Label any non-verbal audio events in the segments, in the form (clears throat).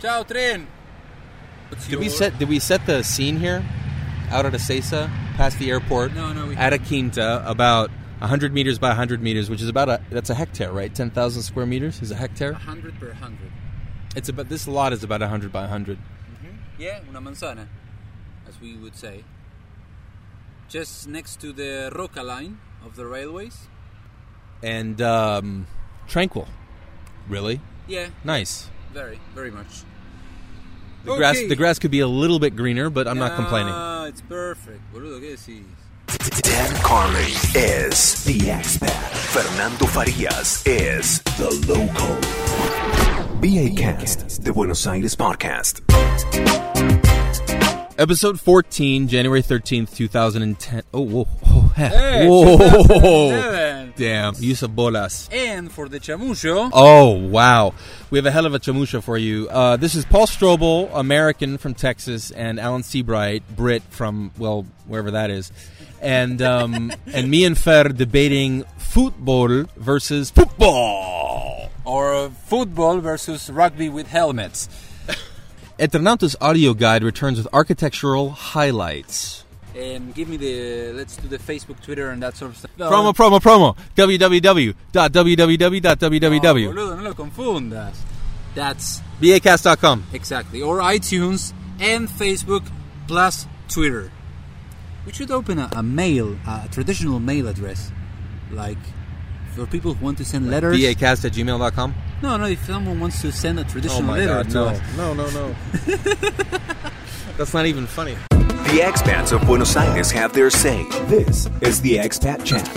Ciao, tren. What's Did we set? Did we set the scene here? Out at Ezeiza, past the airport. No, no, we At a quinta, about hundred meters by hundred meters, which is about a that's a hectare, right? Ten thousand square meters is a hectare. 100 per 100. It's about this lot is about hundred by hundred. Yeah, una manzana, as we would say. Just next to the Roca line of the railways. and um, tranquil. Really Yeah, nice. very, very much. The grass the grass could be a little bit greener, but I'm not complaining. Ah, it's perfect. Boludo, ¿qué decís? Dan Carlin is the expert. Fernando Farias is the local. BA Cast, the Buenos Aires podcast. Episode 14, January 13th, 2010. Oh, whoa. Oh, heck. Hey, whoa. 2011. Damn. Use of bolas. And for the chamucho, Oh, wow. We have a hell of a chamusha for you. Uh, this is Paul Strobel, American from Texas, and Alan Seabright, Brit from, well, wherever that is. And, um, (laughs) and me and Fer debating football versus football. or football versus rugby with helmets. (laughs) Eternautas audio guide returns with architectural highlights. And give me the, let's do the Facebook, Twitter, and that sort of stuff. Promo, promo, promo. www.www.www. No, boludo, no lo confundas. That's BAcast.com. exactly. Or iTunes and Facebook plus Twitter. We should open a, a mail, a traditional mail address. Like, for people who want to send letters. BAcast at gmail.com. No, no, if someone wants to send a traditional Oh my letter god, to no. us. No, no, no. That's not even funny. The expats of Buenos Aires have their say. This is the Expat Chat.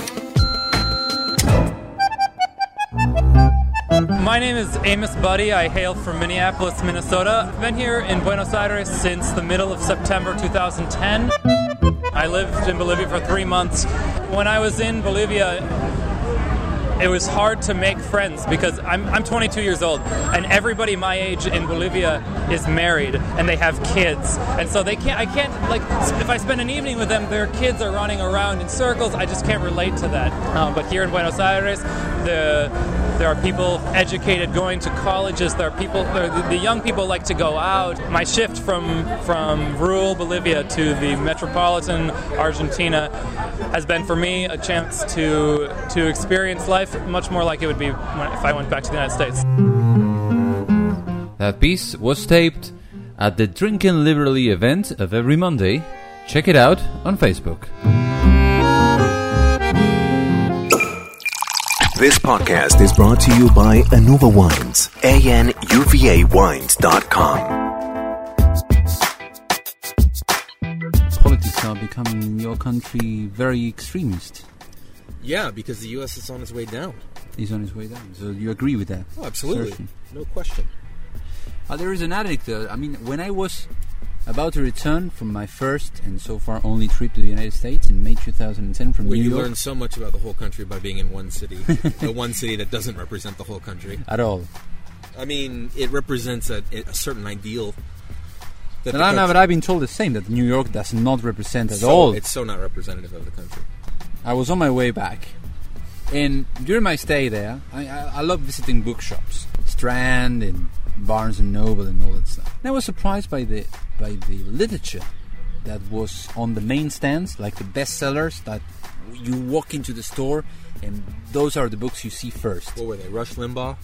My name is Amos Buddy. I hail from Minneapolis, Minnesota. I've been here in Buenos Aires since the middle of September 2010. I lived in Bolivia for three months. When I was in Bolivia, it was hard to make friends because I'm, I'm 22 years old and everybody my age in Bolivia is married and they have kids. And so they can't I can't like if I spend an evening with them their kids are running around in circles. I just can't relate to that. Um, but here in Buenos Aires the there are people educated going to colleges there are people there, the, young people like to go out my shift from from rural Bolivia to the metropolitan Argentina has been for me a chance to to experience life much more like it would be if I went back to the United States. That piece was taped at the Drinking Liberally event of every Monday. Check it out on Facebook. This podcast is brought to you by Anuva Wines, anuvawines.com. Politics are becoming in your country very extremist. Yeah, because the U.S. is on its way down. He's on his way down. So you agree with that? Oh, absolutely. Certain. No question. Uh, there is an anecdote. I mean, when I was about to return from my first and so far only trip to the United States in May 2010 from Where New you York, learn so much about the whole country by being in one city. (laughs) the one city that doesn't represent the whole country. at all. I mean, it represents a, a certain ideal. That But, I, no, country- but I've been told the same that New York does not represent at so, all. It's so not representative of the country. I was on my way back, and during my stay there, I, I, I love visiting bookshops, Strand and Barnes and Noble and all that stuff. And I was surprised by the by the literature that was on the main stands, like the bestsellers that you walk into the store, and those are the books you see first, What were they? Rush Limbaugh?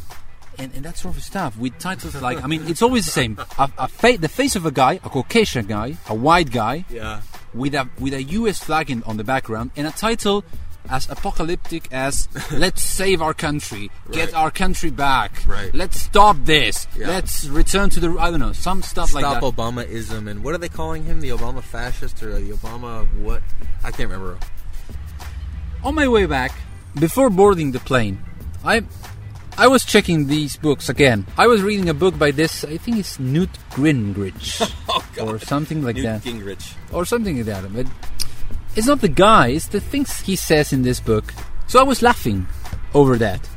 and, and that sort of stuff with titles like I mean, it's always the same: a, a fa- the face of a guy, a Caucasian guy, a white guy, Yeah. with a with a U.S. flag in, on the background and a title as apocalyptic as (laughs) "Let's save our country, get our country back, Right. let's stop this, Yeah. let's return to the I don't know some stuff like Stop that." Obamaism and what are they calling him? The Obama fascist or the Obama what? I can't remember. On my way back, before boarding the plane, I I was checking these books again. I was reading a book by this I think it's Newt Gingrich (laughs) oh, or something like Newt that. Gingrich. or something like that. But it's not the guy; it's the things he says in this book. So I was laughing over that,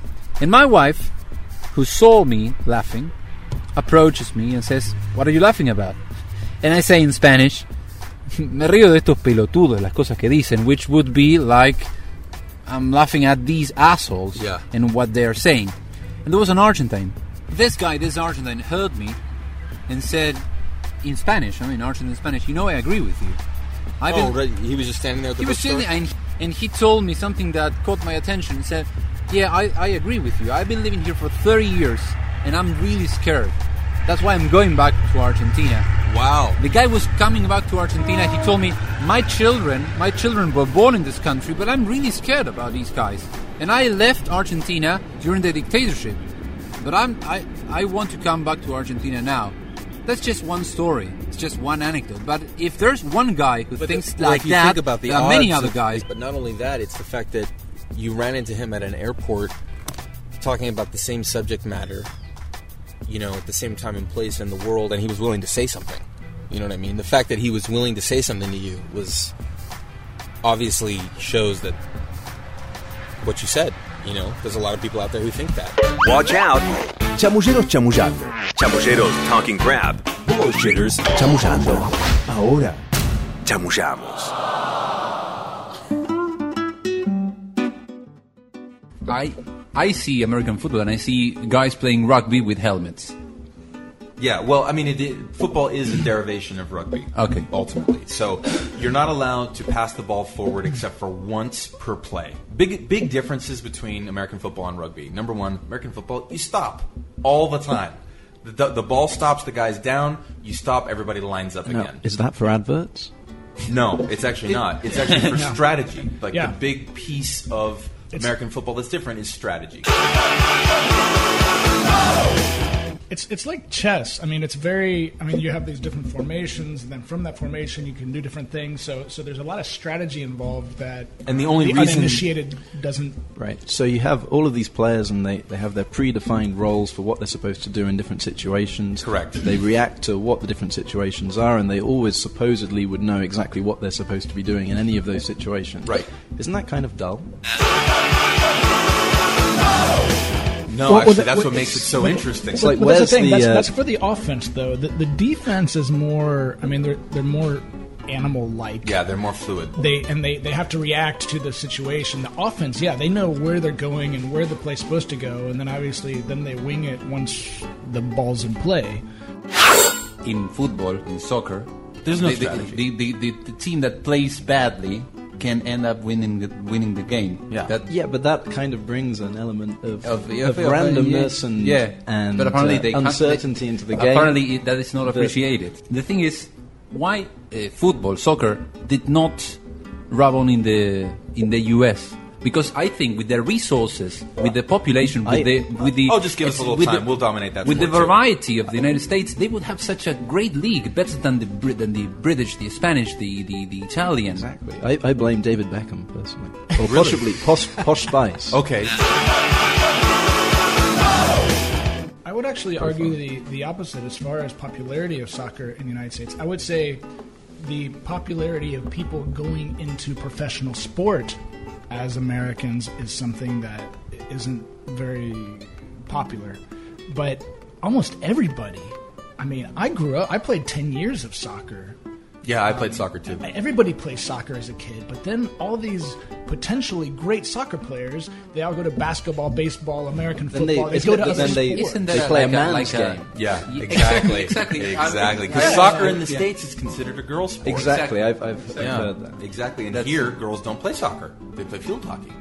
and my wife, who saw me laughing, approaches me and says, "What are you laughing about?" And I say in Spanish, (laughs) "Me río de estos pelotudos, las cosas que dicen," which would be like, "I'm laughing at these assholes Yeah. and what they're saying." And there was an Argentine. This guy, this Argentine, heard me and said in Spanish, I mean Argentine Spanish, you know I agree with you. I've Oh, been- right. He was just standing there at the he was sitting and, and he told me something that caught my attention. He said, "Yeah, I, I agree with you. I've been living here for 30 years, and I'm really scared. That's why I'm going back to Argentina." Wow. The guy was coming back to Argentina. He told me, "My children, my children were born in this country, but I'm really scared about these guys." And I left Argentina during the dictatorship, but I'm I I want to come back to Argentina now. That's just one story. It's just one anecdote. But if there's one guy who But thinks the- like if you that, think about the there are many other of- guys. But not only that, it's the fact that you ran into him at an airport talking about the same subject matter, you know, at the same time and place in the world, and he was willing to say something. You know what I mean? The fact that he was willing to say something to you was obviously shows that what you said. You know, there's a lot of people out there who think that. Watch out. Chamulleros chamullando. Chamulleros talking crap. Bullshitters chamullando. Ahora chamullamos. I I see American football and I see guys playing rugby with helmets. Yeah, well, I mean, it, it, football is a derivation of rugby. Okay. Ultimately, so you're not allowed to pass the ball forward except for once per play. Big, big differences between American football and rugby. Number one, American football, you stop all the time. The, the, the ball stops, the guy's down, you stop, everybody lines up Now, again. is that for adverts? No, it's actually not. It's actually for (laughs) strategy. Like Yeah. the big piece of American football that's different is strategy. (laughs) It's it's like chess. I mean, it's very. I mean, you have these different formations, and then from that formation, you can do different things. So so there's a lot of strategy involved that And the only the reason- uninitiated doesn't. Right. So you have all of these players, and they, they have their predefined roles for what they're supposed to do in different situations. Correct. They react to what the different situations are, and they always supposedly would know exactly what they're supposed to be doing in any of those situations. Right. Isn't that kind of dull? (laughs) No, Well, well, actually, the- that's what makes it so well, interesting. It's like, Well, that's the thing. the, that's, uh, that's for the offense, though. The, the defense is more. I mean, they're they're more animal-like. yeah, they're more fluid. They and they, they have to react to the situation. The offense, yeah, they know where they're going and where the play's supposed to go, and then obviously then they wing it once the ball's in play. in football, in soccer, There's no the, the- strategy. The, the, the, the team that plays badly can end up winning the, winning the game. Yeah. That, Yeah, but that kind of brings an element of, Of- of, of- randomness yeah, and yeah. and but apparently uh, they uncertainty they- into the game. Apparently, that is not But- appreciated. the thing is, why uh, football, soccer, did not rub on in the in the U.S. Because I think with the resources, with the population, with I- the with the Oh, just give us a little with the- time. We'll dominate that With the sport, too. variety of the United States, they would have such a great league, better than the Brit- than the British, the Spanish, the the, the Italian. Exactly. I, I blame David Beckham personally, (laughs) or possibly Posh, Posh Spice. (laughs) Okay. I would actually argue the, the opposite as far as popularity of soccer in the United States. I would say the popularity of people going into professional sport as Americans is something that isn't very popular. But almost everybody, I mean, I grew up, I played 10 years of soccer. Yeah, I played soccer too. Everybody plays soccer as a kid, but then all these potentially great soccer players, they all go to basketball, baseball, American Then football. They, go to then they- sports. Isn't They that play a like man's like game. Yeah, Yeah, exactly. exactly. (laughs) Exactly. Because I- soccer in the yeah. States is considered a girl's sport. Exactly. I've, I've, I've Yeah, heard that. exactly. And That's- here, girls don't play soccer; they play field hockey.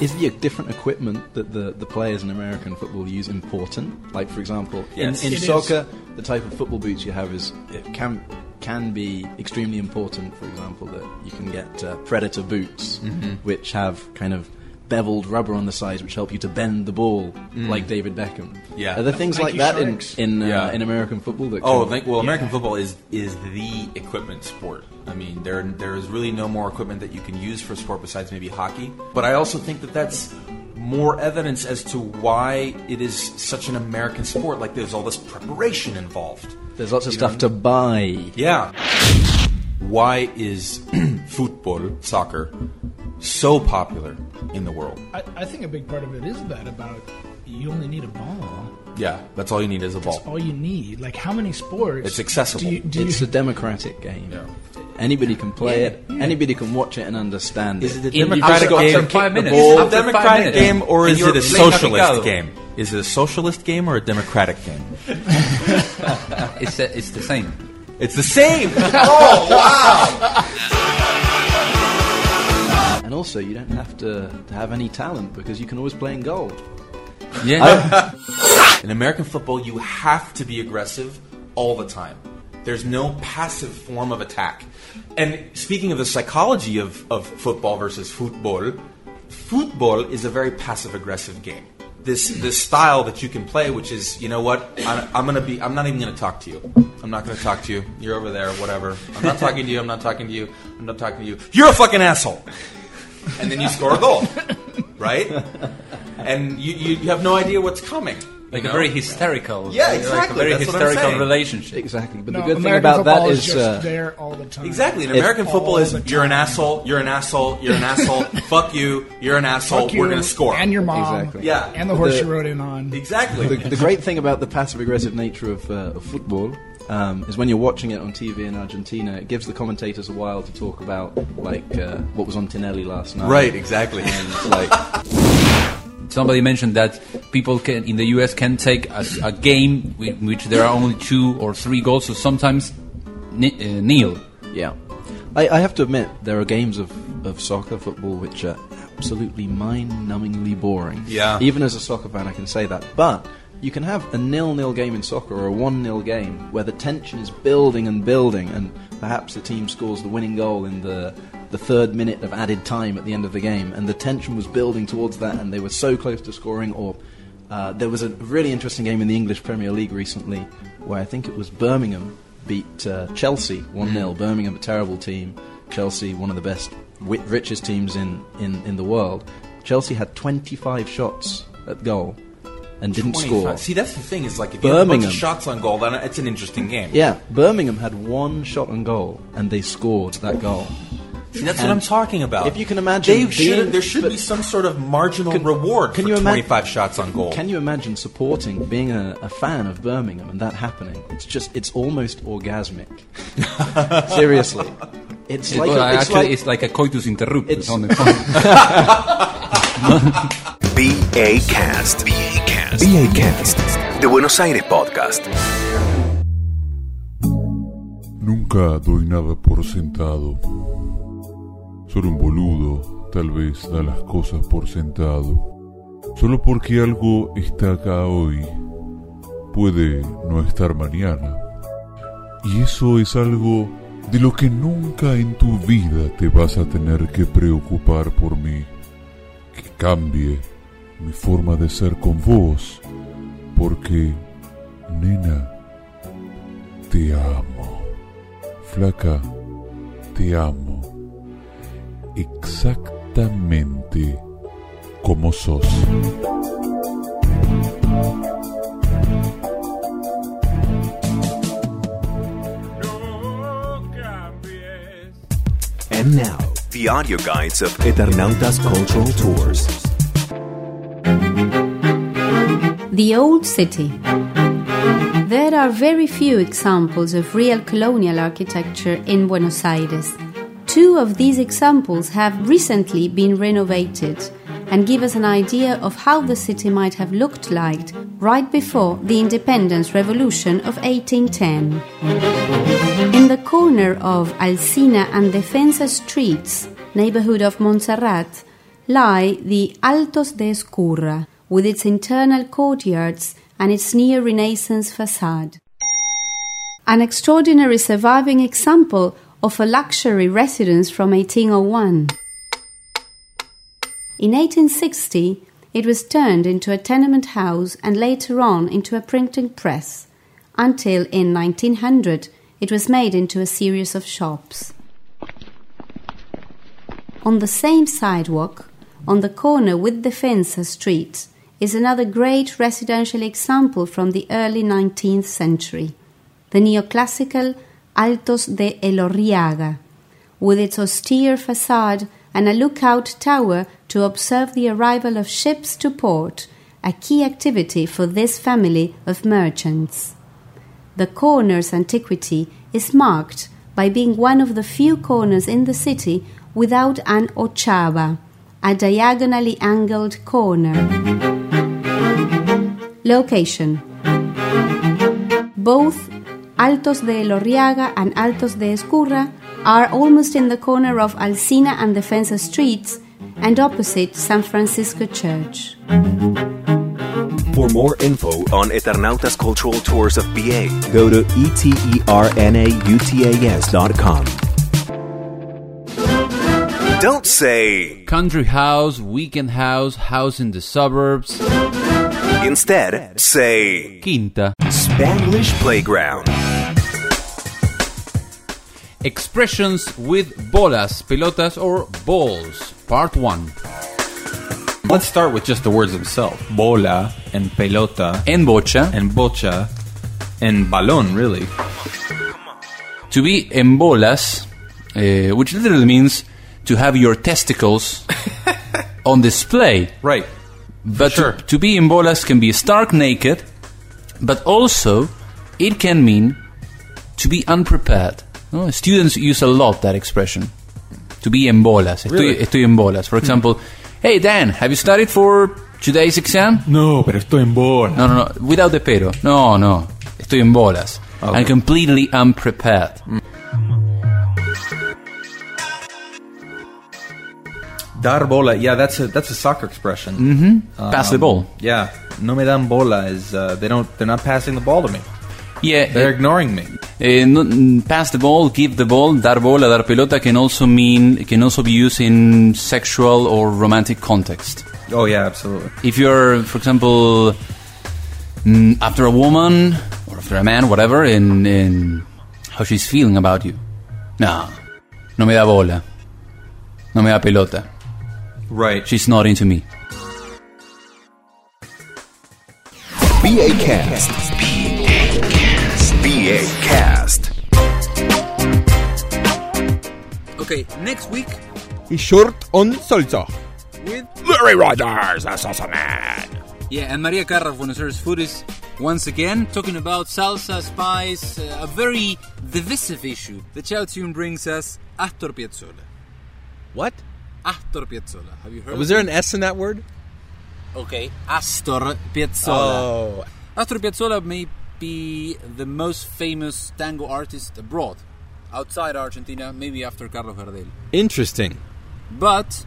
Is the different equipment that the, the players in American football use important? Like, for example, Yes. in, in It is. soccer, the type of football boots you have is it can can be extremely important. For example, that you can get uh, Predator boots, which have kind of beveled rubber on the sides, which help you to bend the ball, like David Beckham. Yeah. are there things like that in Sharks. in, uh, Yeah. in American football? That Oh, can- well, American football is is the equipment sport. I mean, there there is really no more equipment that you can use for sport besides maybe hockey. But I also think that that's more evidence as to why it is such an American sport. Like, there's all this preparation involved. there's lots of You stuff know? to buy. Yeah. Why is (clears throat) football, soccer, so popular in the world? I, I think a big part of it is that about you only need a ball. Yeah, that's all you need is a ball. That's all you need. Like how many sports? It's accessible. Do you, do It's you, a democratic game. Yeah. Anybody can play Yeah, it. yeah. Anybody can watch it and understand Is it. it a democratic game? after five minutes. Is it a democratic minutes. game or is it a socialist game? Is it a socialist game or a democratic game? (laughs) It's, uh, it's the same. It's the same. (laughs) oh wow! Also, you don't have to, to have any talent because you can always play in goal. Yeah. (laughs) In American football, you have to be aggressive all the time. There's no passive form of attack. And speaking of the psychology of, of football versus football, football is a very passive aggressive game. This this style that you can play, which is, you know what, I'm, I'm gonna be, I'm not even gonna talk to you. I'm not gonna talk to you. You're over there, whatever. I'm not talking to you. I'm not talking to you. I'm not talking to you. You're a fucking asshole. And then you score a goal, right? And you, you, you have no idea what's coming. like you a know? very hysterical. Yeah, Like a exactly, very that's what I'm hysterical saying. relationship. Exactly. But No, the good thing American about that football is, just uh, there all the time. Exactly. In American football all is the you're an time. asshole, you're an asshole, you're an (laughs) asshole, fuck you, you're an asshole, Fuck you we're gonna score. and your mom, Exactly. Yeah. and the horse The- you rode in on. exactly. the, the great thing about the passive aggressive nature of, uh, of football um, is when you're watching it on TV in Argentina, it gives the commentators a while to talk about like uh, what was on Tinelli last night. right, exactly. And like Somebody mentioned that people can in the US can take a, a game in which there are only two or three goals, so sometimes ni- uh, kneel. Yeah. I, I have to admit, there are games of, of soccer, football, which are absolutely mind numbingly boring. Yeah. Even as a soccer fan, I can say that. But you can have a nil nil game in soccer or a 1 0 game where the tension is building and building, and perhaps the team scores the winning goal in the, the third minute of added time at the end of the game, and the tension was building towards that, and they were so close to scoring, or uh, there was a really interesting game in the English Premier League recently where I think it was Birmingham beat uh, Chelsea 1 0. Birmingham, a terrible team. Chelsea, one of the best, richest teams in, in, in the world. Chelsea had 25 shots at goal and didn't 25. score. See, that's the thing. Is like if you have a bunch of shots on goal, then it's an interesting game. Yeah, Birmingham had one shot on goal and they scored that goal. See, that's what I'm talking about. if you can imagine they should, there should be some sort of marginal Can- reward can for you ima- 25 shots on goal. Can you imagine supporting, being a, a fan of Birmingham and that happening? It's just, it's almost orgasmic. (laughs) Seriously. It's like, well, a, it's actually, like it's like a coitus interruptus. It's- on the (laughs) (laughs) BA Cast. BA Cast. BA Cast. De Buenos Aires Podcast. Nunca doy nada por sentado. Solo un boludo tal vez da las cosas por sentado. Solo porque algo está acá hoy, puede no estar mañana. Y eso es algo de lo que nunca en tu vida te vas a tener que preocupar por mí. Que cambie mi forma de ser con vos, porque, nena, te amo. Flaca, te amo. Exactamente como sos. And now, the audio guides of Eternautas Cultural Tours. The Old City. There are very few examples of real colonial architecture in Buenos Aires. Two of these examples have recently been renovated and give us an idea of how the city might have looked like right before the independence revolution of 1810. In the corner of Alsina and Defensa streets, neighborhood of Montserrat, lie the Altos de Ezcurra, with its internal courtyards and its neo Renaissance facade. An extraordinary surviving example of a luxury residence from 1801. In 1860, it was turned into a tenement house and later on into a printing press, until in 1900 it was made into a series of shops. On the same sidewalk, on the corner with Defensa Street, is another great residential example from the early 19th century, the neoclassical Altos de Elorriaga, with its austere facade and a lookout tower to observe the arrival of ships to port, a key activity for this family of merchants. The corner's antiquity is marked by being one of the few corners in the city without an ochava, a diagonally angled corner. Location Both Altos de Elorriaga and Altos de Ezcurra are almost in the corner of Alsina and Defensa streets and opposite San Francisco Church. For more info on Eternautas cultural tours of BA, go to E eternautas.com. Don't say. Country house, weekend house, house in the suburbs. Instead, say. Quinta. Spanglish Playground. Expressions with bolas, pelotas, or balls. Part 1. Let's start with just the words themselves. Bola and pelota En bocha. and bocha and balón, really. To be en bolas, uh, which literally means to have your testicles (laughs) on display. Right. But Sure. to, to be in bolas can be stark naked, but also it can mean to be unprepared. No? Students use a lot that expression. To be in bolas. Estoy, Really? estoy en bolas. For hmm. example, hey Dan, have you studied for today's exam? No, pero estoy en bolas. No, no, no. Without the pero. No, no. Estoy en bolas. Okay. I'm completely unprepared. Hmm. Dar bola, yeah, that's a that's a soccer expression. Mm-hmm. Pass the ball. Yeah, no me dan bola is uh, they don't they're not passing the ball to me. Yeah, They're eh, ignoring me. no- mm, pass the ball, give the ball, dar bola, dar pelota can also mean can also be used in sexual or romantic context. Oh yeah, absolutely. If you're, for example, mm, after a woman or after a man, whatever, in in how she's feeling about you, no, no me da bola, no me da pelota. Right. She's not into me. BA Cast. BA Cast. Okay, next week He's short on salsa. with Larry Rogers, the salsa man. Yeah, and Maria Carra of Buenos Aires Food is once again talking about salsa, spice, uh, a very divisive issue. The Chow Tune brings us Astor Piazzolla. What? Astor Piazzolla. Have you heard? Was there an S in that word? Okay, Astor Piazzolla. Oh, Astor Piazzolla may be the most famous tango artist abroad, outside Argentina, maybe after Carlos Gardel. interesting. But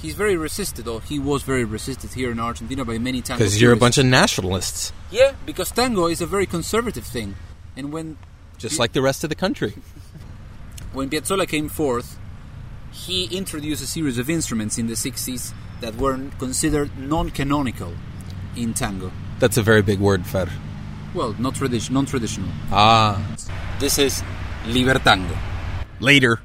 he's very resisted, or he was very resisted here in Argentina by many tango. Because you're a bunch of nationalists, Yeah, because tango is a very conservative thing, and when just like the rest of the country. (laughs) when Piazzolla came forth, he introduced a series of instruments in the 60s that were considered non-canonical in tango. That's a very big word, Fer. Well, not tradi- non-traditional. Ah. This is libertango. Later.